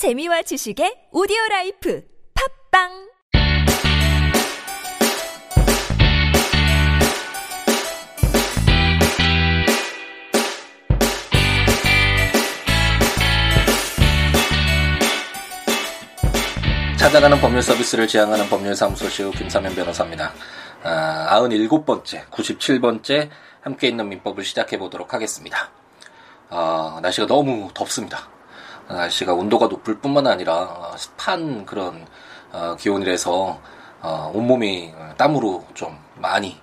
재미와 지식의 오디오 라이프 팟빵 찾아가는 법률 서비스를 지향하는 법률사무소 시우 김삼연 변호사입니다. 아, 97번째, 97번째 함께 읽는 민법을 시작해 보도록 하겠습니다. 아, 날씨가 너무 덥습니다. 날씨가 온도가 높을 뿐만 아니라 어, 습한 그런 어, 기온이라서 어, 온몸이 땀으로 좀 많이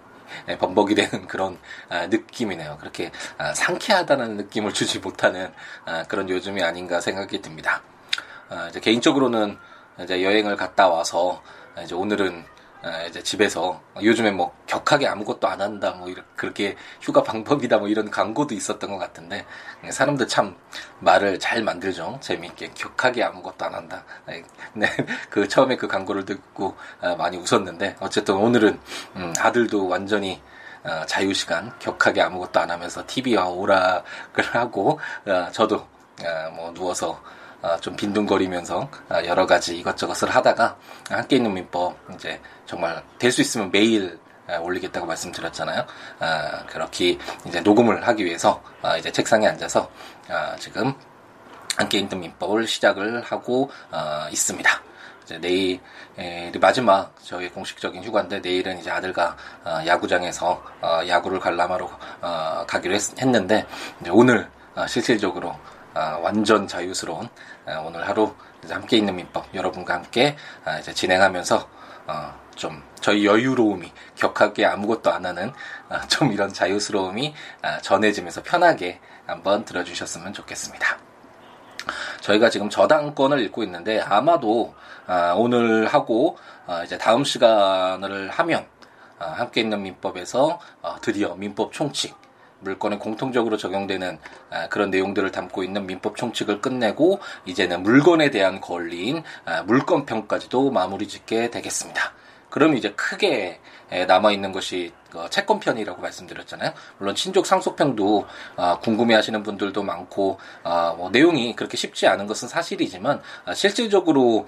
예, 범벅이 되는 그런 아, 느낌이네요. 그렇게 아, 상쾌하다는 느낌을 주지 못하는 아, 그런 요즘이 아닌가 생각이 듭니다. 개인적으로는 이제 여행을 갔다 와서 이제 오늘은 이제 집에서 요즘에 뭐 격하게 아무것도 안 한다 뭐 이렇게 그렇게 휴가 방법이다 뭐 이런 광고도 있었던 것 같은데 사람들 참 말을 잘 만들죠. 재미있게. 격하게 아무것도 안 한다. 네, 그 처음에 그 광고를 듣고 많이 웃었는데 어쨌든 오늘은 음, 아들도 완전히 어, 자유 시간 격하게 아무것도 안 하면서 TV와 오락을 하고 어, 저도 어, 뭐 누워서 어, 좀 빈둥거리면서 어, 여러 가지 이것저것을 하다가 함께 있는 민법 이제 정말 될 수 있으면 매일 어, 올리겠다고 말씀드렸잖아요. 그렇게 이제 녹음을 하기 위해서 이제 책상에 앉아서 지금 함께 있는 민법을 시작을 하고 있습니다. 이제 내일 마지막 저희 공식적인 휴가인데 내일은 이제 아들과 야구장에서 야구를 관람하러 가기로 했, 는데 오늘 실질적으로 아, 완전 자유스러운 아, 오늘 하루 함께 있는 민법 여러분과 함께 아, 이제 진행하면서 어, 좀 저희 여유로움이 격하게 아무것도 안 하는 좀 이런 자유스러움이 전해지면서 편하게 한번 들어주셨으면 좋겠습니다. 저희가 지금 저당권을 읽고 있는데 아마도 오늘 하고 이제 다음 시간을 하면 함께 있는 민법에서 어, 드디어 민법 총칙 물건에 공통적으로 적용되는 아, 그런 내용들을 담고 있는 민법 총칙을 끝내고 이제는 물건에 대한 권리인 아, 물건평까지도 마무리 짓게 되겠습니다. 그럼 이제 크게 남아 있는 것이 그 채권편이라고 말씀드렸잖아요. 물론 친족 상속편도 아, 궁금해하시는 분들도 많고 뭐 내용이 그렇게 쉽지 않은 것은 사실이지만 실질적으로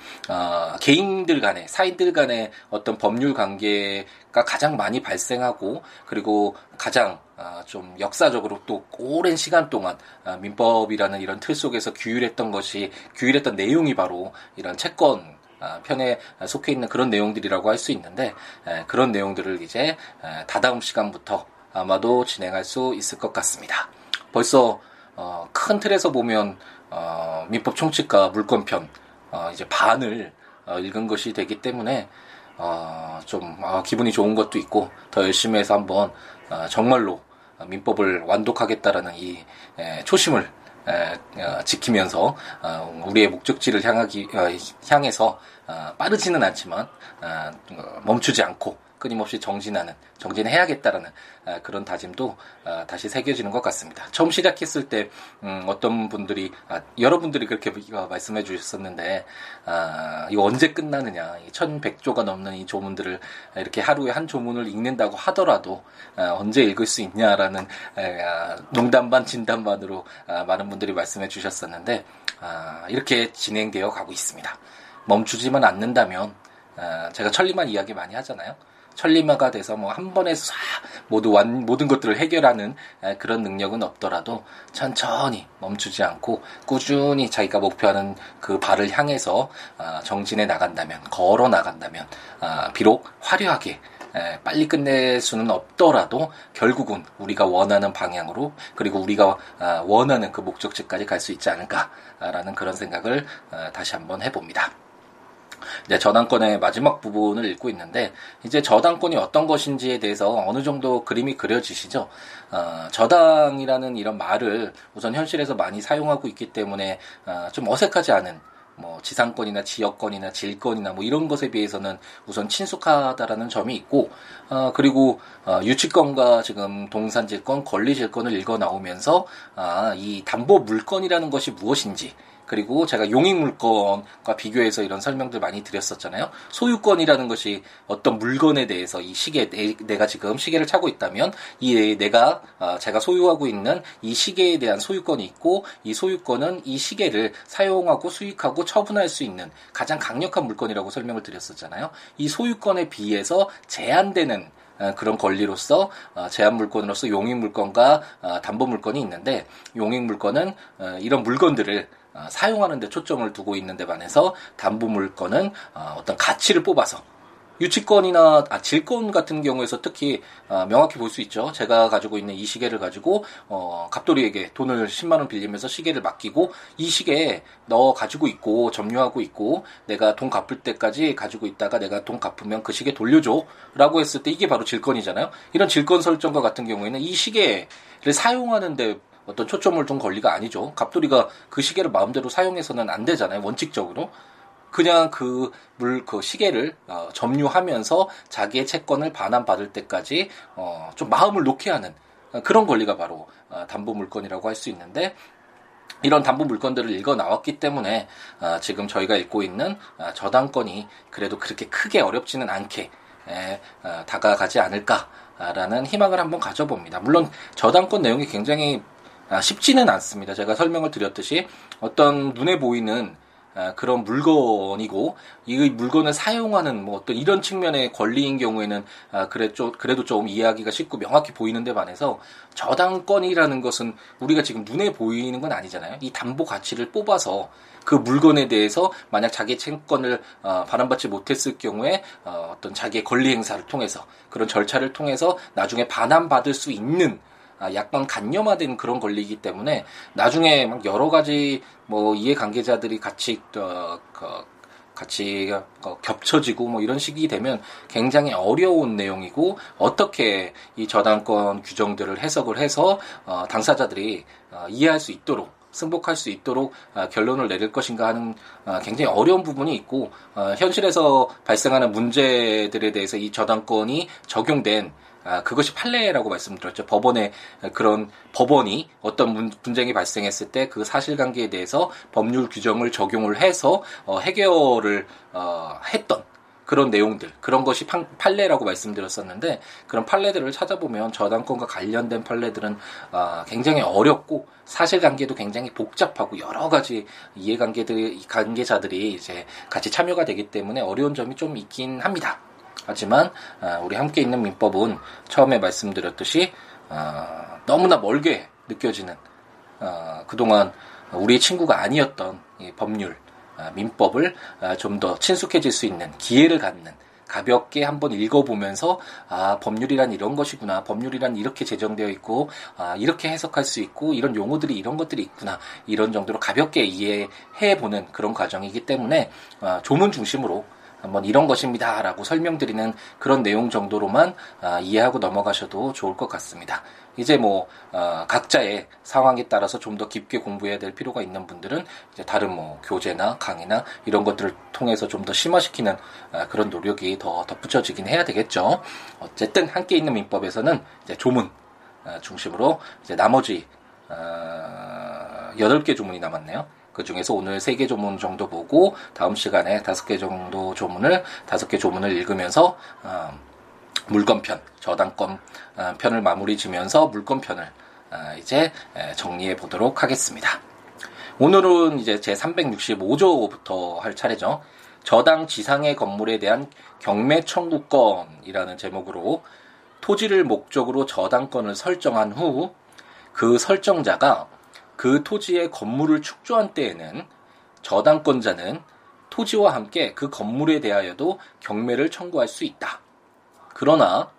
개인들 간의 사인들 간의 어떤 법률 관계가 가장 많이 발생하고 그리고 가장 좀 역사적으로 또 오랜 시간 동안 민법이라는 이런 틀 속에서 규율했던 것이 규율했던 내용이 바로 이런 채권 아, 편에 속해 있는 그런 내용들이라고 할 수 있는데 그런 내용들을 이제 다다음 시간부터 아마도 진행할 수 있을 것 같습니다. 벌써 어, 큰 틀에서 보면 어, 민법 총칙과 물권편 어, 이제 반을 읽은 것이 되기 때문에 좀 기분이 좋은 것도 있고 더 열심히 해서 한번 정말로 민법을 완독하겠다라는 이 초심을 어, 지키면서 어, 우리의 목적지를 향하기 어, 향해서 빠르지는 않지만 멈추지 않고 끊임없이 정진하는 정진해야겠다라는 그런 다짐도 다시 새겨지는 것 같습니다. 처음 시작했을 때 음, 어떤 분들이 여러분들이 그렇게 말씀해 주셨었는데 이거 언제 끝나느냐 1100조가 넘는 이 조문들을 이렇게 하루에 한 조문을 읽는다고 하더라도 언제 읽을 수 있냐라는 농담 반 진담 반으로 많은 분들이 말씀해 주셨었는데 이렇게 진행되어 가고 있습니다. 멈추지만 않는다면 제가 천리만 이야기 많이 하잖아요. 천리마가 돼서 뭐 한 번에 싹 모두 완, 모든 것들을 해결하는 그런 능력은 없더라도 천천히 멈추지 않고 꾸준히 자기가 목표하는 그 발을 향해서 아, 정진해 나간다면 걸어 나간다면 아, 비록 화려하게 빨리 끝낼 수는 없더라도 결국은 우리가 원하는 방향으로 그리고 우리가 아, 원하는 그 목적지까지 갈 수 있지 않을까라는 그런 생각을 다시 한번 해봅니다. 이제 저당권의 마지막 부분을 읽고 있는데 이제 저당권이 어떤 것인지에 대해서 어느 정도 그림이 그려지시죠. 어, 저당이라는 이런 말을 우선 현실에서 많이 사용하고 있기 때문에 어, 좀 어색하지 않은 뭐 지상권이나 지역권이나 질권이나 뭐 이런 것에 비해서는 우선 친숙하다라는 점이 있고 어 그리고 어 유치권과 지금 동산질권, 권리질권을 읽어 나오면서 아 이 담보 물건이라는 것이 무엇인지 그리고 제가 용익물건과 비교해서 이런 설명들 많이 드렸었잖아요. 소유권이라는 것이 어떤 물건에 대해서 이 시계 내, 가 지금 시계를 차고 있다면 이 내가 어, 제가 소유하고 있는 이 시계에 대한 소유권이 있고 이 소유권은 이 시계를 사용하고 수익하고 처분할 수 있는 가장 강력한 물건이라고 설명을 드렸었잖아요. 이 소유권에 비해서 제한되는 어, 그런 권리로서 어, 제한 물건으로서 용익 물건과 어, 담보 물건이 있는데 용익 물건은 이런 물건들을 사용하는 데 초점을 두고 있는 데 반해서 담보 물건은 어떤 가치를 뽑아서 유치권이나 아, 질권 같은 경우에서 특히 아, 명확히 볼 수 있죠. 제가 가지고 있는 이 시계를 가지고 어, 갑돌이에게 돈을 10만 원 빌리면서 시계를 맡기고 이 시계 너 가지고 있고 점유하고 있고 내가 돈 갚을 때까지 가지고 있다가 내가 돈 갚으면 그 시계 돌려줘라고 했을 때 이게 바로 질권이잖아요. 이런 질권 설정과 같은 경우에는 이 시계를 사용하는데 어떤 초점을 둔 권리가 아니죠. 갑돌이가 그 시계를 마음대로 사용해서는 안 되잖아요. 원칙적으로. 그냥 그 물, 그 시계를 어, 점유하면서 자기의 채권을 반환받을 때까지 어, 좀 마음을 놓게 하는 그런 권리가 바로 어, 담보 물건이라고 할 수 있는데 이런 담보 물건들을 읽어 나왔기 때문에 어, 지금 저희가 읽고 있는 어, 저당권이 그래도 그렇게 크게 어렵지는 않게 에, 어, 다가가지 않을까라는 희망을 한번 가져봅니다. 물론 저당권 내용이 굉장히 아, 쉽지는 않습니다. 제가 설명을 드렸듯이 어떤 눈에 보이는 아, 그런 물건이고 이 물건을 사용하는 뭐 어떤 이런 측면의 권리인 경우에는 아, 그래 좀 그래도 좀 이해하기가 쉽고 명확히 보이는데 반해서 저당권이라는 것은 우리가 지금 눈에 보이는 건 아니잖아요. 이 담보 가치를 뽑아서 그 물건에 대해서 만약 자기 채권을 어, 반환받지 못했을 경우에 어, 어떤 자기의 권리 행사를 통해서 그런 절차를 통해서 나중에 반환받을 수 있는 아, 약간 간념화된 그런 권리이기 때문에 나중에 막 여러 가지 뭐 이해관계자들이 같이 어, 그, 같이 어, 겹쳐지고 뭐 이런 식이 되면 굉장히 어려운 내용이고 어떻게 이 저당권 규정들을 해석을 해서 어, 당사자들이 어, 이해할 수 있도록 승복할 수 있도록 어, 결론을 내릴 것인가 하는 어, 굉장히 어려운 부분이 있고 어, 현실에서 발생하는 문제들에 대해서 이 저당권이 적용된 아, 그것이 판례라고 말씀드렸죠. 법원의 그런 법원이 어떤 문, 분쟁이 발생했을 때 그 사실관계에 대해서 법률 규정을 적용을 해서 어, 해결을 어, 했던 그런 내용들 그런 것이 판, 판례라고 말씀드렸었는데 그런 판례들을 찾아보면 저당권과 관련된 판례들은 어, 굉장히 어렵고 사실관계도 굉장히 복잡하고 여러 가지 이해관계들 관계자들이 이제 같이 참여가 되기 때문에 어려운 점이 좀 있긴 합니다. 하지만 아, 우리 함께 있는 민법은 처음에 말씀드렸듯이 아, 너무나 멀게 느껴지는 아, 그동안 우리의 친구가 아니었던 법률 민법을 좀 더 친숙해질 수 있는 기회를 갖는 가볍게 한번 읽어보면서 아 법률이란 이런 것이구나 법률이란 이렇게 제정되어 있고 아 이렇게 해석할 수 있고 이런 용어들이 이런 것들이 있구나 이런 정도로 가볍게 이해해 보는 그런 과정이기 때문에 아, 조문 중심으로 한번 이런 것입니다라고 설명드리는 그런 내용 정도로만 아, 이해하고 넘어가셔도 좋을 것 같습니다. 이제 뭐 어, 각자의 상황에 따라서 좀 더 깊게 공부해야 될 필요가 있는 분들은 이제 다른 뭐 교재나 강의나 이런 것들을 통해서 좀 더 심화시키는 아, 그런 노력이 더 덧붙여지긴 해야 되겠죠. 어쨌든 함께 있는 민법에서는 이제 조문 아, 중심으로 이제 나머지 어, 8개 조문이 남았네요. 그 중에서 오늘 세 개 조문 정도 보고 다음 시간에 다섯 개 정도 조문을 다섯 개 조문을 읽으면서 어, 물건편 저당권 어, 편을 마무리 지면서 물건편을 어, 이제 정리해 보도록 하겠습니다. 오늘은 이제 제 365조부터 할 차례죠. 저당 지상의 건물에 대한 경매 청구권이라는 제목으로 토지를 목적으로 저당권을 설정한 후 그 설정자가 그 토지의 건물을 축조한 때에는 저당권자는 토지와 함께 그 건물에 대하여도 경매를 청구할 수 있다. 그러나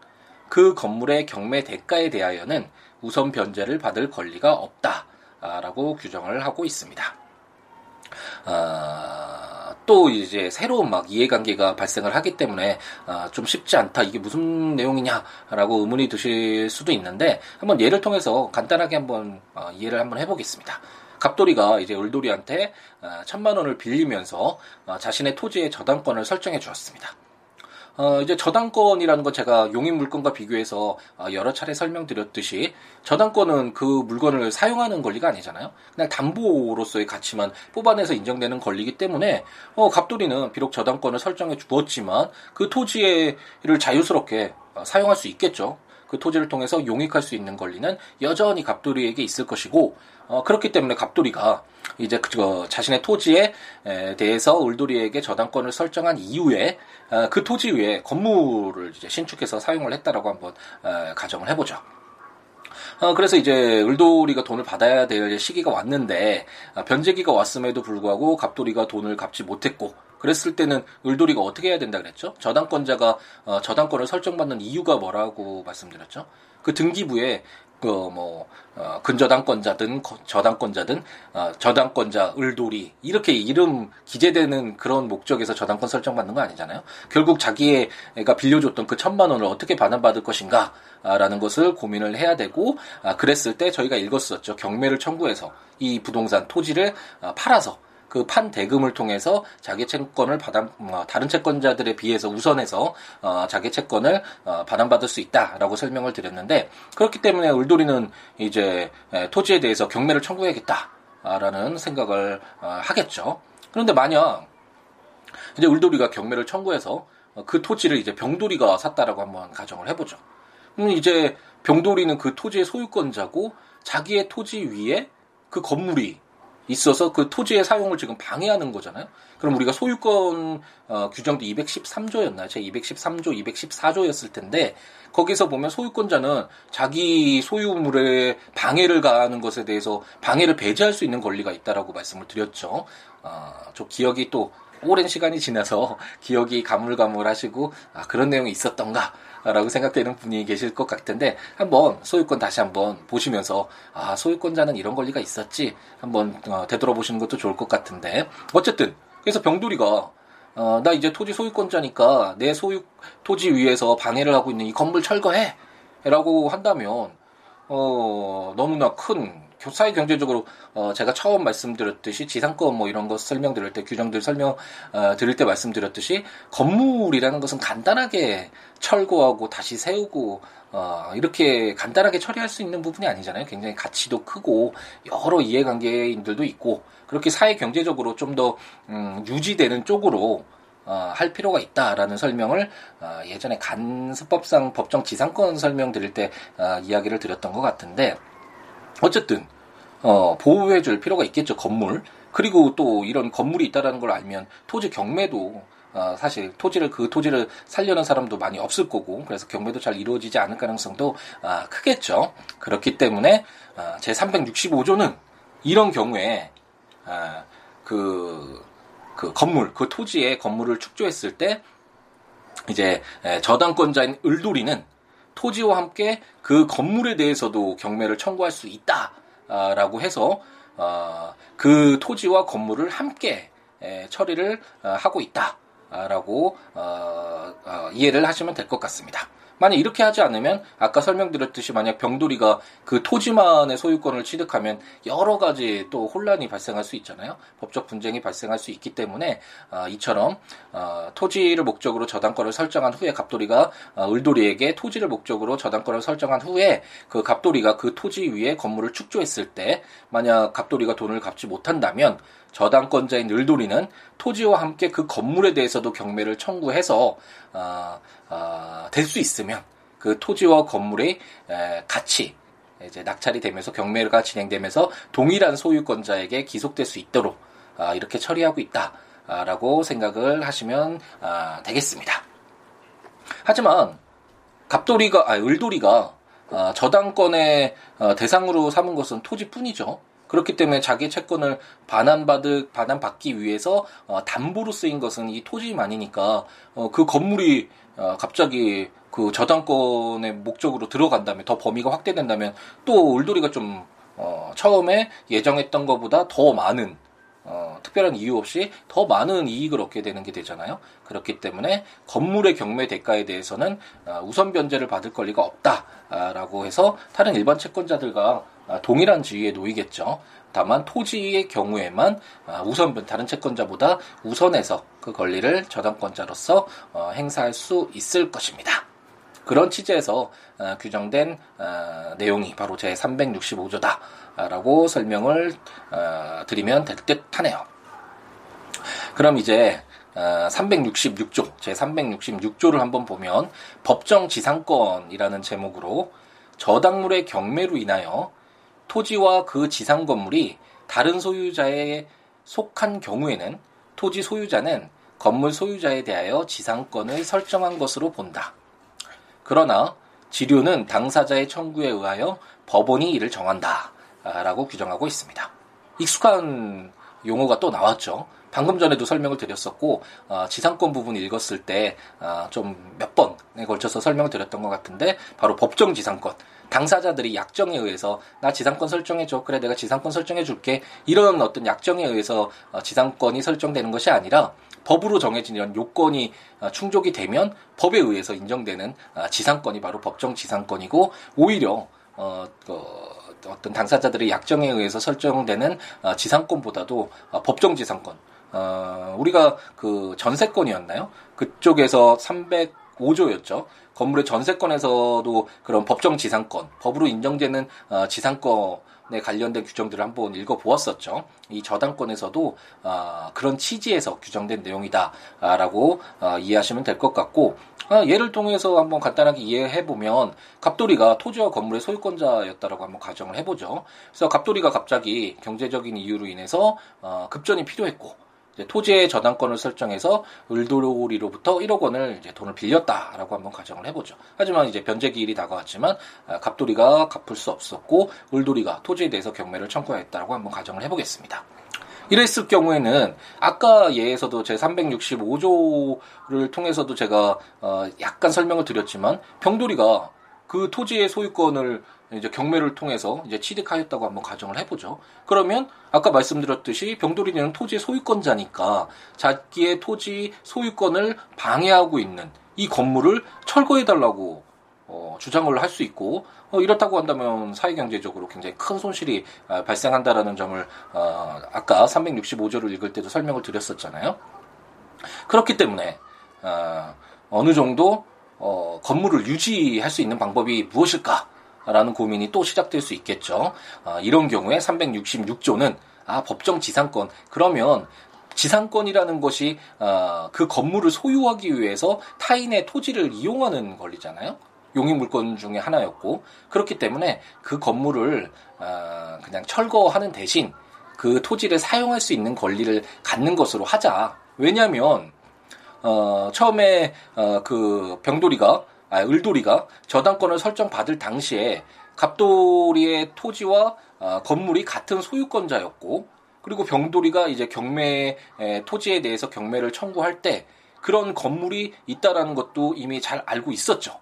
그 건물의 경매 대가에 대하여는 우선 변제를 받을 권리가 없다 라고 규정을 하고 있습니다. 아, 또 이제 새로운 막 이해관계가 발생을 하기 때문에 아, 좀 쉽지 않다. 이게 무슨 내용이냐라고 의문이 드실 수도 있는데 한번 예를 통해서 간단하게 한번 어, 이해를 한번 해보겠습니다. 갑돌이가 이제 을돌이한테 어, 천만 원을 빌리면서 어, 자신의 토지의 저당권을 설정해 주었습니다. 어, 이제 저당권이라는 건 제가 용인 물건과 비교해서 어, 여러 차례 설명드렸듯이 저당권은 그 물건을 사용하는 권리가 아니잖아요. 그냥 담보로서의 가치만 뽑아내서 인정되는 권리이기 때문에 어, 갑돌이는 비록 저당권을 설정해 주었지만 그 토지를 자유스럽게 어, 사용할 수 있겠죠. 그 토지를 통해서 용익할 수 있는 권리는 여전히 갑돌이에게 있을 것이고 어, 그렇기 때문에 갑돌이가 이제 그, 자신의 토지에 대해서 을돌이에게 저당권을 설정한 이후에 어, 그 토지 위에 건물을 이제 신축해서 사용을 했다라고 한번 어, 가정을 해보죠. 어, 그래서 이제 을돌이가 돈을 받아야 될 시기가 왔는데 어, 변제기가 왔음에도 불구하고 갑돌이가 돈을 갚지 못했고 그랬을 때는 을돌이가 어떻게 해야 된다 그랬죠? 저당권자가 어, 저당권을 설정받는 이유가 뭐라고 말씀드렸죠? 그 등기부에 그뭐 어, 근저당권자든 저당권자든 어, 저당권자 을돌이 이렇게 이름 기재되는 그런 목적에서 저당권 설정받는 거 아니잖아요. 결국 자기가 빌려줬던 그 천만 원을 어떻게 반환받을 것인가 라는 것을 고민을 해야 되고 아, 그랬을 때 저희가 읽었었죠. 경매를 청구해서 이 부동산 토지를 아, 팔아서 그 판 대금을 통해서 자기 채권을 받아 어, 다른 채권자들에 비해서 우선해서 어, 자기 채권을 어, 반환받을 수 있다라고 설명을 드렸는데 그렇기 때문에 울돌이는 이제 에, 토지에 대해서 경매를 청구해야겠다라는 생각을 어, 하겠죠. 그런데 만약 이제 울돌이가 경매를 청구해서 어, 그 토지를 이제 병돌이가 샀다라고 한번 가정을 해보죠. 그럼 이제 병돌이는 그 토지의 소유권자고 자기의 토지 위에 그 건물이 있어서 그 토지의 사용을 지금 방해하는 거잖아요. 그럼 우리가 소유권 어, 규정도 213조였나요? 제 213조, 214조였을 텐데 거기서 보면 소유권자는 자기 소유물에 방해를 가하는 것에 대해서 방해를 배제할 수 있는 권리가 있다라고 말씀을 드렸죠. 어, 저 기억이 또 오랜 시간이 지나서 기억이 가물가물하시고 아, 그런 내용이 있었던가 라고 생각되는 분이 계실 것 같은데 한번 소유권 다시 한번 보시면서 아 소유권자는 이런 권리가 있었지? 한번 어, 되돌아보시는 것도 좋을 것 같은데. 어쨌든 그래서 병돌이가 어, 나 이제 토지 소유권자니까 내 소유 토지 위에서 방해를 하고 있는 이 건물 철거해! 라고 한다면 어, 너무나 큰 사회 경제적으로 어 제가 처음 말씀드렸듯이 지상권 뭐 이런 거 설명드릴 때 규정들 설명 어 드릴 때 말씀드렸듯이 건물이라는 것은 간단하게 철거하고 다시 세우고 어 이렇게 간단하게 처리할 수 있는 부분이 아니잖아요. 굉장히 가치도 크고 여러 이해관계인들도 있고 그렇게 사회 경제적으로 좀더 음, 유지되는 쪽으로 어, 할 필요가 있다라는 설명을 어, 예전에 간수법상 법정 지상권 설명 드릴 때 어, 이야기를 드렸던 것 같은데 어쨌든 어, 보호해 줄 필요가 있겠죠 건물. 그리고 또 이런 건물이 있다라는 걸 알면 토지 경매도 어, 사실 토지를 그 토지를 살려는 사람도 많이 없을 거고 그래서 경매도 잘 이루어지지 않을 가능성도 어, 크겠죠. 그렇기 때문에 어, 제 365조는 이런 경우에 어, 그, 그 건물 그 토지에 건물을 축조했을 때 이제 저당권자인 을돌이는 토지와 함께 그 건물에 대해서도 경매를 청구할 수 있다라고 해서 어, 그 토지와 건물을 함께 처리를 어, 하고 있다라고 어, 이해를 하시면 될 것 같습니다. 만약 이렇게 하지 않으면 아까 설명드렸듯이 만약 병돌이가 그 토지만의 소유권을 취득하면 여러 가지 또 혼란이 발생할 수 있잖아요. 법적 분쟁이 발생할 수 있기 때문에 어, 이처럼 어, 토지를 목적으로 저당권을 설정한 후에 갑돌이가 어, 을돌이에게 토지를 목적으로 저당권을 설정한 후에 그 갑돌이가 그 토지 위에 건물을 축조했을 때 만약 갑돌이가 돈을 갚지 못한다면 저당권자인 을돌이는 토지와 함께 그 건물에 대해서도 경매를 청구해서 어, 어, 될 수 있으면 그 토지와 건물의 에, 가치 이제 낙찰이 되면서 경매가 진행되면서 동일한 소유권자에게 기속될 수 있도록 아, 이렇게 처리하고 있다라고 생각을 하시면 아, 되겠습니다. 하지만 갑돌이가 아 을돌이가 아, 저당권의 어, 대상으로 삼은 것은 토지뿐이죠. 그렇기 때문에 자기 채권을 반환받을 반환받기 위해서 어, 담보로 쓰인 것은 이 토지만이니까 어, 그 건물이 어, 갑자기 그 저당권의 목적으로 들어간다면 더 범위가 확대된다면 또 울돌이가 좀 어, 처음에 예정했던 것보다 더 많은 어, 특별한 이유 없이 더 많은 이익을 얻게 되는 게 되잖아요. 그렇기 때문에 건물의 경매 대가에 대해서는 어, 우선 변제를 받을 권리가 없다라고 해서 다른 일반 채권자들과 어, 동일한 지위에 놓이겠죠. 다만 토지의 경우에만 어, 우선 다른 채권자보다 우선해서 그 권리를 저당권자로서 어, 행사할 수 있을 것입니다. 그런 취지에서 어, 규정된 어, 내용이 바로 제 365조다라고 설명을 어, 드리면 될 듯하네요. 그럼 이제 366조, 제 366조를 한번 보면 법정 지상권이라는 제목으로 저당물의 경매로 인하여 토지와 그 지상 건물이 다른 소유자에 속한 경우에는 토지 소유자는 건물 소유자에 대하여 지상권을 설정한 것으로 본다. 그러나 지류는 당사자의 청구에 의하여 법원이 이를 정한다. 라고 규정하고 있습니다. 익숙한 용어가 또 나왔죠. 방금 전에도 설명을 드렸었고 어, 지상권 부분 읽었을 때 좀 몇 번에 걸쳐서 설명을 드렸던 것 같은데 바로 법정 지상권 당사자들이 약정에 의해서 나 지상권 설정해 줘 그래 내가 지상권 설정해 줄게 이런 어떤 약정에 의해서 어, 지상권이 설정되는 것이 아니라 법으로 정해진 이런 요건이 어, 충족이 되면 법에 의해서 인정되는 어, 지상권이 바로 법정 지상권이고 오히려 어, 그, 어떤 당사자들의 약정에 의해서 설정되는 어, 지상권보다도 어, 법정 지상권 어, 우리가 그 전세권이었나요? 그쪽에서 305조였죠. 건물의 전세권에서도 그런 법정 지상권, 법으로 인정되는 어, 지상권에 관련된 규정들을 한번 읽어보았었죠. 이 저당권에서도 어, 그런 취지에서 규정된 내용이다라고 어, 이해하시면 될 것 같고 어, 예를 통해서 한번 간단하게 이해해 보면 갑돌이가 토지와 건물의 소유권자였다라고 한번 가정을 해보죠. 그래서 갑돌이가 갑자기 경제적인 이유로 인해서 어, 급전이 필요했고 토지의 저당권을 설정해서 을돌이로부터 1억 원을 이제 돈을 빌렸다라고 한번 가정을 해보죠. 하지만 이제 변제 기일이 다가왔지만 아, 갑돌이가 갚을 수 없었고 을돌이가 토지에 대해서 경매를 청구했다라고 한번 가정을 해보겠습니다. 이랬을 경우에는 아까 예에서도 제 365조를 통해서도 제가 어 약간 설명을 드렸지만 병돌이가 그 토지의 소유권을 이제 경매를 통해서 이제 취득하였다고 한번 가정을 해보죠. 그러면 아까 말씀드렸듯이 병돌이는 토지 소유권자니까 자기의 토지 소유권을 방해하고 있는 이 건물을 철거해달라고 어, 주장을 할 수 있고 어, 이렇다고 한다면 사회경제적으로 굉장히 큰 손실이 어, 발생한다라는 점을 어, 아까 365조를 읽을 때도 설명을 드렸었잖아요. 그렇기 때문에 어, 어느 정도 어, 건물을 유지할 수 있는 방법이 무엇일까? 라는 고민이 또 시작될 수 있겠죠. 아, 이런 경우에 366조는 아, 법정 지상권. 그러면 지상권이라는 것이 아, 그 건물을 소유하기 위해서 타인의 토지를 이용하는 권리잖아요. 용익물권 중에 하나였고 그렇기 때문에 그 건물을 아, 그냥 철거하는 대신 그 토지를 사용할 수 있는 권리를 갖는 것으로 하자. 왜냐하면 어, 처음에 어, 그 병돌이가 아, 을돌이가 저당권을 설정받을 당시에 갑돌이의 토지와 어, 건물이 같은 소유권자였고 그리고 병돌이가 이제 경매 에, 토지에 대해서 경매를 청구할 때 그런 건물이 있다라는 것도 이미 잘 알고 있었죠.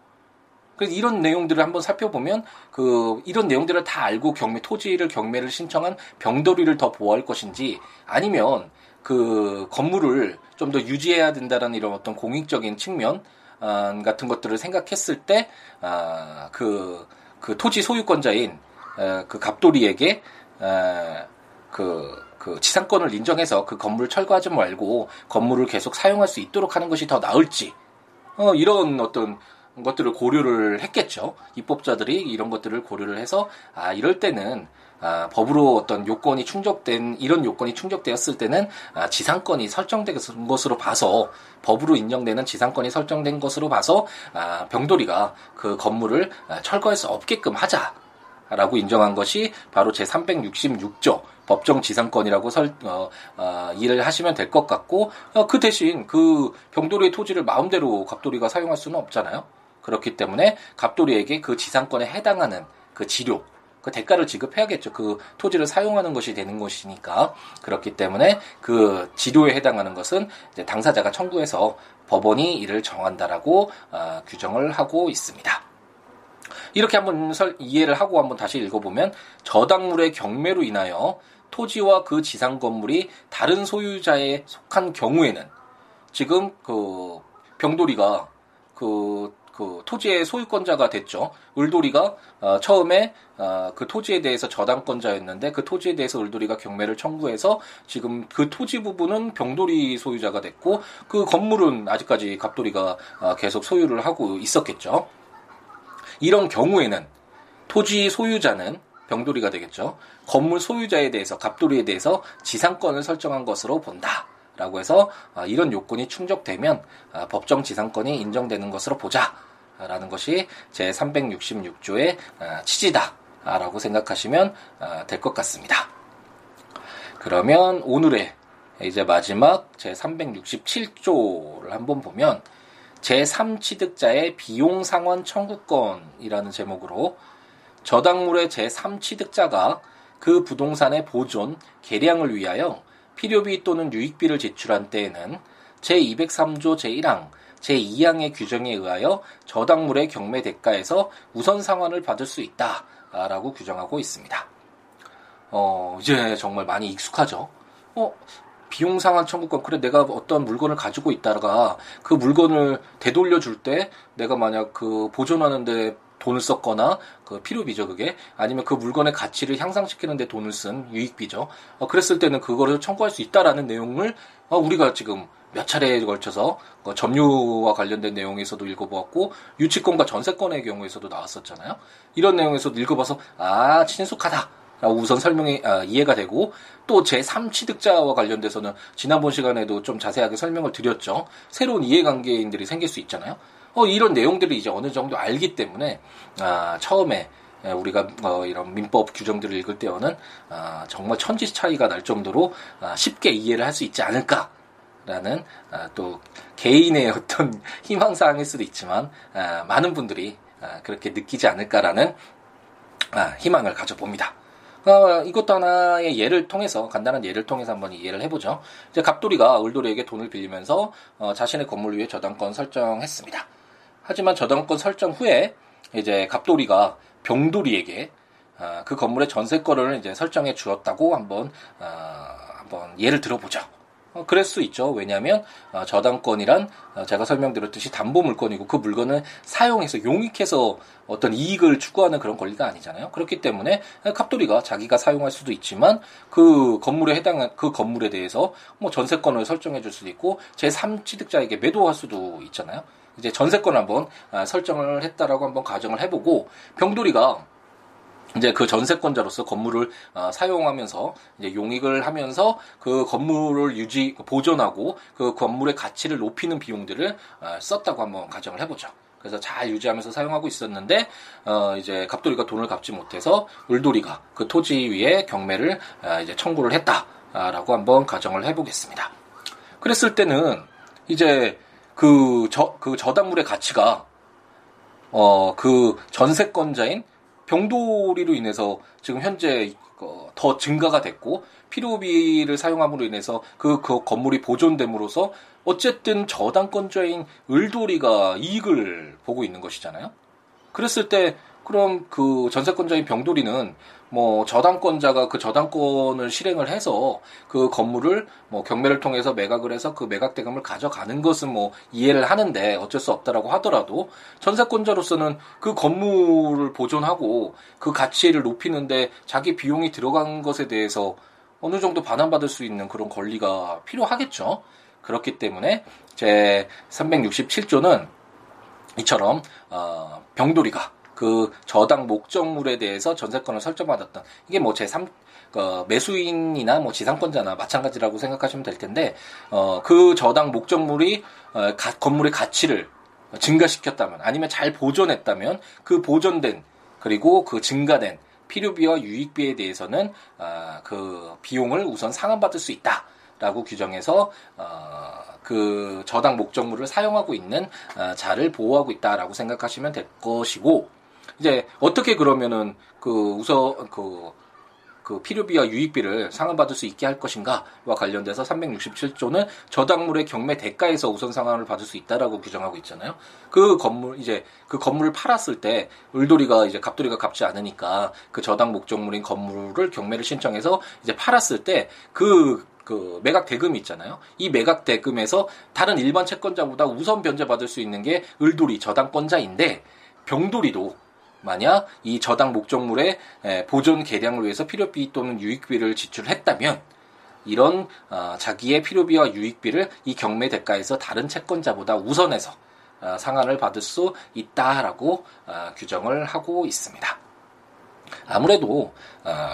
그래서 이런 내용들을 한번 살펴보면 그 이런 내용들을 다 알고 경매 토지를 경매를 신청한 병돌이를 더 보호할 것인지 아니면 그 건물을 좀 더 유지해야 된다는 이런 어떤 공익적인 측면 어, 같은 것들을 생각했을 때, 어, 그, 그 토지 소유권자인, 어, 그 갑돌이에게, 그, 그 지상권을 인정해서 그 건물을 철거하지 말고 건물을 계속 사용할 수 있도록 하는 것이 더 나을지, 어, 이런 어떤 것들을 고려를 했겠죠. 입법자들이 이런 것들을 고려를 해서, 아, 이럴 때는 아, 법으로 어떤 요건이 충족된 이런 요건이 충족되었을 때는 아, 지상권이 설정된 것으로 봐서 법으로 인정되는 지상권이 설정된 것으로 봐서 아, 병돌이가 그 건물을 아, 철거할 수 없게끔 하자. 라고 인정한 것이 바로 제 366조 법정 지상권이라고 설, 어, 어, 일을 하시면 될 것 같고 어, 그 대신 그 병돌이의 토지를 마음대로 갑돌이가 사용할 수는 없잖아요. 그렇기 때문에 갑돌이에게 그 지상권에 해당하는 그 지료 그 대가를 지급해야겠죠. 그 토지를 사용하는 것이 되는 것이니까 그렇기 때문에 그 지도에 해당하는 것은 당사자가 청구해서 법원이 이를 정한다라고 어, 규정을 하고 있습니다. 이렇게 한번 설, 이해를 하고 한번 다시 읽어보면 저당물의 경매로 인하여 토지와 그 지상 건물이 다른 소유자에 속한 경우에는 지금 그 병돌이가 그, 그 토지의 소유권자가 됐죠. 을돌이가 어, 처음에 어, 그 토지에 대해서 저당권자였는데 그 토지에 대해서 을돌이가 경매를 청구해서 지금 그 토지 부분은 병돌이 소유자가 됐고 그 건물은 아직까지 갑돌이가 어, 계속 소유를 하고 있었겠죠. 이런 경우에는 토지 소유자는 병돌이가 되겠죠. 건물 소유자에 대해서 갑돌이에 대해서 지상권을 설정한 것으로 본다. 라고 해서 아, 이런 요건이 충족되면 아, 법정 지상권이 인정되는 것으로 보자. 라는 것이 제 366조의 아, 취지다. 라고 생각하시면 될 것 같습니다. 그러면 오늘의 이제 마지막 제 367조를 한번 보면 제3취득자의 비용 상환 청구권이라는 제목으로 저당물의 제3취득자가 그 부동산의 보존, 개량을 위하여 필요비 또는 유익비를 제출한 때에는 제203조 제1항, 제2항의 규정에 의하여 저당물의 경매 대가에서 우선 상환을 받을 수 있다라고 규정하고 있습니다. 어, 이제 정말 많이 익숙하죠. 어, 비용 상환 청구권 그래 내가 어떤 물건을 가지고 있다가 그 물건을 되돌려 줄 때 내가 만약 그 보존하는데 돈을 썼거나 그 필요비죠 그게 아니면 그 물건의 가치를 향상시키는데 돈을 쓴 유익비죠. 어, 그랬을 때는 그거를 청구할 수 있다라는 내용을 어, 우리가 지금 몇 차례에 걸쳐서 그 점유와 관련된 내용에서도 읽어보았고 유치권과 전세권의 경우에서도 나왔었잖아요. 이런 내용에서도 읽어봐서 아 친숙하다. 우선 설명이 아, 이해가 되고 또 제 3취득자와 관련돼서는 지난번 시간에도 좀 자세하게 설명을 드렸죠. 새로운 이해관계인들이 생길 수 있잖아요. 어, 이런 내용들을 이제 어느 정도 알기 때문에 아, 처음에 우리가 어, 이런 민법 규정들을 읽을 때와는 아, 정말 천지 차이가 날 정도로 아, 쉽게 이해를 할 수 있지 않을까 라는 아, 또 개인의 어떤 희망사항일 수도 있지만 아, 많은 분들이 아, 그렇게 느끼지 않을까라는 아, 희망을 가져봅니다. 어, 이것도 하나의 예를 통해서 간단한 예를 통해서 한번 이해를 해보죠. 이제 갑돌이가 을돌이에게 돈을 빌리면서 어, 자신의 건물 위에 저당권 설정했습니다. 하지만 저당권 설정 후에 이제 갑돌이가 병돌이에게 어, 그 건물의 전세권을 이제 설정해 주었다고 한번 어, 한번 예를 들어보죠. 어, 그럴 수 있죠. 왜냐하면 어, 저당권이란 어, 제가 설명드렸듯이 담보 물건이고 그 물건을 사용해서 용익해서 어떤 이익을 추구하는 그런 권리가 아니잖아요. 그렇기 때문에 갑돌이가 자기가 사용할 수도 있지만 그 건물에 해당한 그 건물에 대해서 뭐 전세권을 설정해 줄 수도 있고 제3취득자에게 매도할 수도 있잖아요. 이제 전세권 한번 아, 설정을 했다라고 한번 가정을 해보고 병돌이가 이제 그 전세권자로서 건물을 어, 사용하면서 이제 용익을 하면서 그 건물을 유지 보존하고 그 건물의 가치를 높이는 비용들을 어, 썼다고 한번 가정을 해보죠. 그래서 잘 유지하면서 사용하고 있었는데 어 이제 갑돌이가 돈을 갚지 못해서 을돌이가 그 토지 위에 경매를 어, 이제 청구를 했다라고 한번 가정을 해보겠습니다. 그랬을 때는 이제 그 저, 그 저당물의 가치가, 어, 그 전세권자인 병돌이로 인해서 지금 현재 어, 더 증가가 됐고, 필요비를 사용함으로 인해서 그, 그 건물이 보존됨으로써 어쨌든 저당권자인 을돌이가 이익을 보고 있는 것이잖아요. 그랬을 때 그럼 그 전세권자인 병돌이는 뭐 저당권자가 그 저당권을 실행을 해서 그 건물을 뭐 경매를 통해서 매각을 해서 그 매각 대금을 가져가는 것은 뭐 이해를 하는데 어쩔 수 없다라고 하더라도 전세권자로서는 그 건물을 보존하고 그 가치를 높이는데 자기 비용이 들어간 것에 대해서 어느 정도 반환받을 수 있는 그런 권리가 필요하겠죠. 그렇기 때문에 제 367조는 이처럼 어, 병돌이가 그 저당 목적물에 대해서 전세권을 설정받았던 이게 뭐 제3 어, 매수인이나 뭐 지상권자나 마찬가지라고 생각하시면 될 텐데 어, 그 저당 목적물이 어, 가, 건물의 가치를 증가시켰다면 아니면 잘 보존했다면 그 보존된 그리고 그 증가된 필요비와 유익비에 대해서는 어, 그 비용을 우선 상환받을 수 있다 라고 규정해서 어, 그 저당 목적물을 사용하고 있는 어, 자를 보호하고 있다라고 생각하시면 될 것이고 이제 어떻게 그러면은 그 우선 그, 그 필요비와 유익비를 상환받을 수 있게 할 것인가와 관련돼서 367조는 저당물의 경매 대가에서 우선 상환을 받을 수 있다라고 규정하고 있잖아요. 그 건물 이제 그 건물을 팔았을 때 을돌이가 이제 갑돌이가 갚지 않으니까 그 저당 목적물인 건물을 경매를 신청해서 이제 팔았을 때그 그 매각 대금이 있잖아요. 이 매각 대금에서 다른 일반 채권자보다 우선 변제받을 수 있는 게 을돌이 저당권자인데 병돌이도 만약 이 저당 목적물의 보존 개량을 위해서 필요비 또는 유익비를 지출했다면 이런 어, 자기의 필요비와 유익비를 이 경매 대가에서 다른 채권자보다 우선해서 어, 상환을 받을 수 있다라고 어, 규정을 하고 있습니다. 아무래도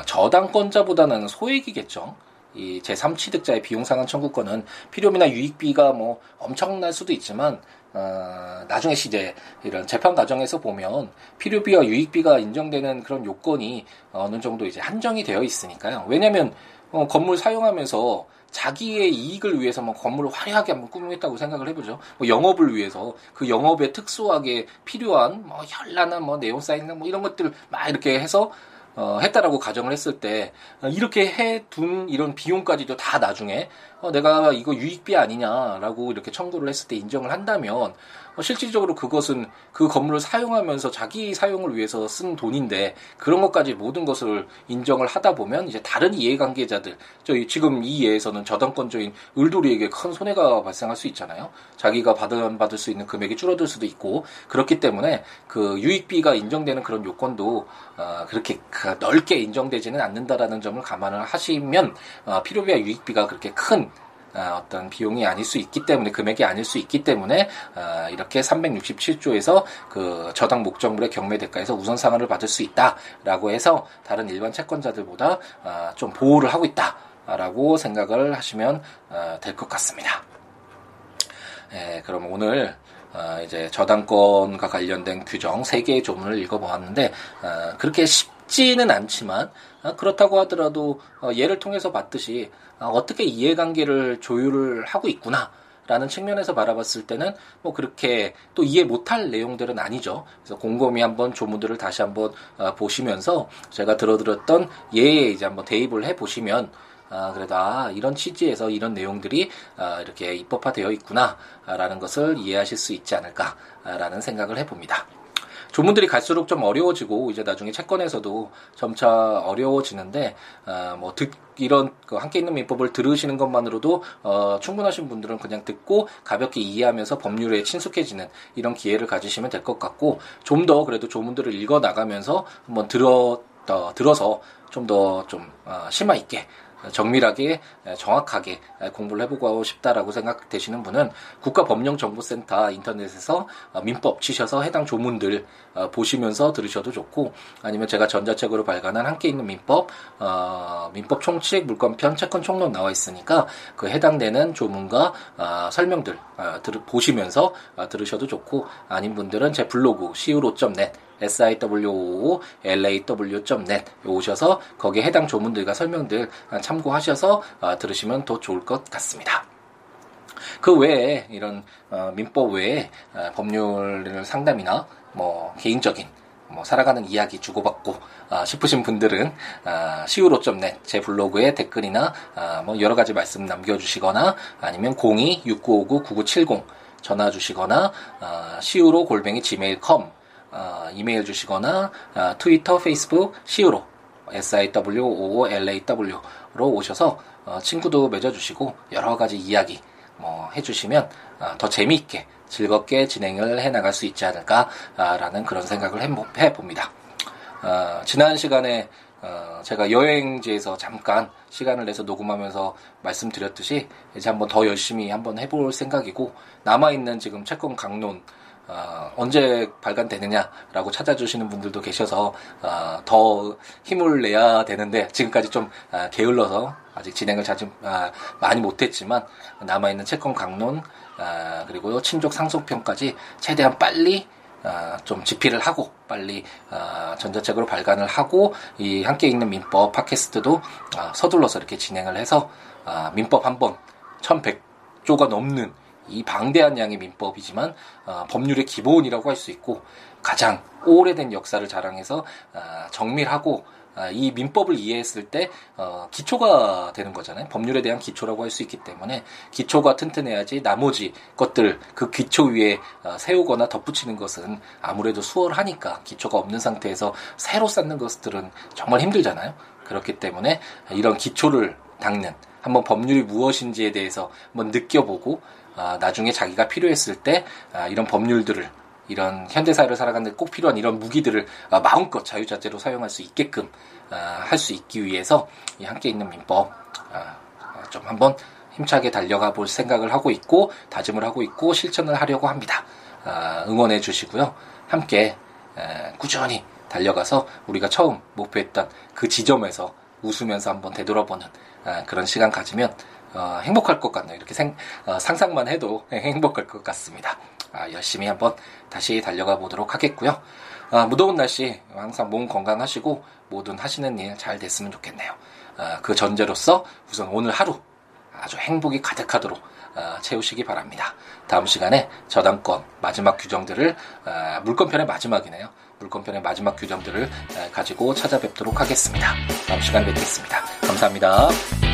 저당권자보다는 소액이겠죠. 이 제3취득자의 비용 상환 청구권은 필요비나 유익비가 뭐 엄청날 수도 있지만 어, 나중에 이제 이런 재판 과정에서 보면 필요비와 유익비가 인정되는 그런 요건이 어느 정도 이제 한정이 되어 있으니까요. 왜냐하면 어, 건물 사용하면서 자기의 이익을 위해서 뭐 건물을 화려하게 한번 꾸미겠다고 생각을 해보죠. 뭐 영업을 위해서 그 영업에 특수하게 필요한 뭐 현란한 뭐 네온 사인이나 뭐 이런 것들 막 이렇게 해서 어, 했다라고 가정을 했을 때 어, 이렇게 해둔 이런 비용까지도 다 나중에 어, 내가 이거 유익비 아니냐라고 이렇게 청구를 했을 때 인정을 한다면 어, 실질적으로 그것은 그 건물을 사용하면서 자기 사용을 위해서 쓴 돈인데 그런 것까지 모든 것을 인정을 하다 보면 이제 다른 이해관계자들 저희 지금 이 예에서는 저당권자인 을돌이에게 큰 손해가 발생할 수 있잖아요. 자기가 받은 받을 수 있는 금액이 줄어들 수도 있고 그렇기 때문에 그 유익비가 인정되는 그런 요건도 어, 그렇게 그 넓게 인정되지는 않는다라는 점을 감안을 하시면 어, 필요비와 유익비가 그렇게 큰 어, 어떤 비용이 아닐 수 있기 때문에 금액이 아닐 수 있기 때문에 어, 이렇게 367조에서 그 저당 목적물의 경매 대가에서 우선 상환을 받을 수 있다라고 해서 다른 일반 채권자들보다 어, 좀 보호를 하고 있다라고 생각을 하시면 될 것 같습니다. 예, 그럼 오늘 어, 이제 저당권과 관련된 규정 3개의 조문을 읽어보았는데 어, 그렇게 쉽지는 않지만 어, 그렇다고 하더라도 어, 예를 통해서 봤듯이 어, 어떻게 이해관계를 조율을 하고 있구나. 라는 측면에서 바라봤을 때는 뭐 그렇게 또 이해 못할 내용들은 아니죠. 그래서 곰곰이 한번 조문들을 다시 한번 보시면서 제가 들어들었던 예에 이제 한번 대입을 해 보시면 아, 그래도 아, 이런 취지에서 이런 내용들이 아, 이렇게 입법화되어 있구나라는 것을 이해하실 수 있지 않을까라는 생각을 해봅니다. 조문들이 갈수록 좀 어려워지고 이제 나중에 채권에서도 점차 어려워지는데 어, 뭐 듣, 이런 그 함께 있는 민법을 들으시는 것만으로도 어, 충분하신 분들은 그냥 듣고 가볍게 이해하면서 법률에 친숙해지는 이런 기회를 가지시면 될 것 같고 좀 더 그래도 조문들을 읽어 나가면서 한번 들어 어, 들어서 좀 더좀 좀, 어, 심화 있게 정밀하게 정확하게 공부를 해보고 싶다라고 생각되시는 분은 국가법령정보센터 인터넷에서 어, 민법 치셔서 해당 조문들 어, 보시면서 들으셔도 좋고 아니면 제가 전자책으로 발간한 함께 있는 민법 어, 민법 총칙 물권편 채권 총론 나와 있으니까 그 해당되는 조문과 설명들 보시면서 들으셔도 좋고 아닌 분들은 제 블로그 siwo.net siwo.law.net 오셔서 거기에 해당 조문들과 설명들 참고하셔서 어, 들으시면 더 좋을 것 같습니다. 그 외에 이런 어, 민법 외에 어, 법률 상담이나 뭐 개인적인 뭐 살아가는 이야기 주고받고 아, 싶으신 분들은 아, siwo.net 제 블로그에 댓글이나 아, 뭐 여러 가지 말씀 남겨주시거나 아니면 02-6959-9970 전화 주시거나 아, siwo 골뱅이 gmail.com 어, 이메일 주시거나 어, 트위터, 페이스북, 시우로 siwoolaw로 오셔서 어, 친구도 맺어주시고 여러 가지 이야기 뭐 해주시면 어, 더 재미있게 즐겁게 진행을 해나갈 수 있지 않을까라는 그런 생각을 해봅니다. 어, 지난 시간에 어, 제가 여행지에서 잠깐 시간을 내서 녹음하면서 말씀드렸듯이 이제 한번 더 열심히 한번 해볼 생각이고 남아있는 지금 채권 강론 어, 언제 발간되느냐라고 찾아주시는 분들도 계셔서 어, 더 힘을 내야 되는데 지금까지 좀 어, 게을러서 아직 진행을 자주 아, 많이 못했지만 남아있는 채권 강론 아, 그리고 친족 상속편까지 최대한 빨리 아, 좀 집필을 하고 빨리 아, 전자책으로 발간을 하고 이 함께 읽는 민법 팟캐스트도 아, 서둘러서 이렇게 진행을 해서 아, 민법 한번 1100조가 넘는 이 방대한 양의 민법이지만 어, 법률의 기본이라고 할 수 있고 가장 오래된 역사를 자랑해서 어, 정밀하고 아, 이 민법을 이해했을 때 어, 기초가 되는 거잖아요. 법률에 대한 기초라고 할 수 있기 때문에 기초가 튼튼해야지 나머지 것들 그 기초 위에 어, 세우거나 덧붙이는 것은 아무래도 수월하니까 기초가 없는 상태에서 새로 쌓는 것들은 정말 힘들잖아요. 그렇기 때문에 이런 기초를 닦는 한번 법률이 무엇인지에 대해서 한번 느껴보고 아, 나중에 자기가 필요했을 때 아, 이런 법률들을 이런 현대사회를 살아가는데 꼭 필요한 이런 무기들을 아, 마음껏 자유자재로 사용할 수 있게끔 아, 할수 있기 위해서 이 함께 있는 민법 아, 좀 한번 힘차게 달려가 볼 생각을 하고 있고 다짐을 하고 있고 실천을 하려고 합니다. 응원해 주시고요. 함께 꾸준히 달려가서 우리가 처음 목표했던 그 지점에서 웃으면서 한번 되돌아보는 그런 시간 가지면 어, 행복할 것 같네요. 이렇게 생, 어, 상상만 해도 행복할 것 같습니다. 아, 열심히 한번 다시 달려가 보도록 하겠고요. 아, 무더운 날씨 항상 몸 건강하시고 모든 하시는 일 잘 됐으면 좋겠네요. 아, 그 전제로서 우선 오늘 하루 아주 행복이 가득하도록 아, 채우시기 바랍니다. 다음 시간에 저당권 마지막 규정들을 아, 물권편의 마지막이네요. 물권편의 마지막 규정들을 아, 가지고 찾아뵙도록 하겠습니다. 다음 시간에 뵙겠습니다. 감사합니다.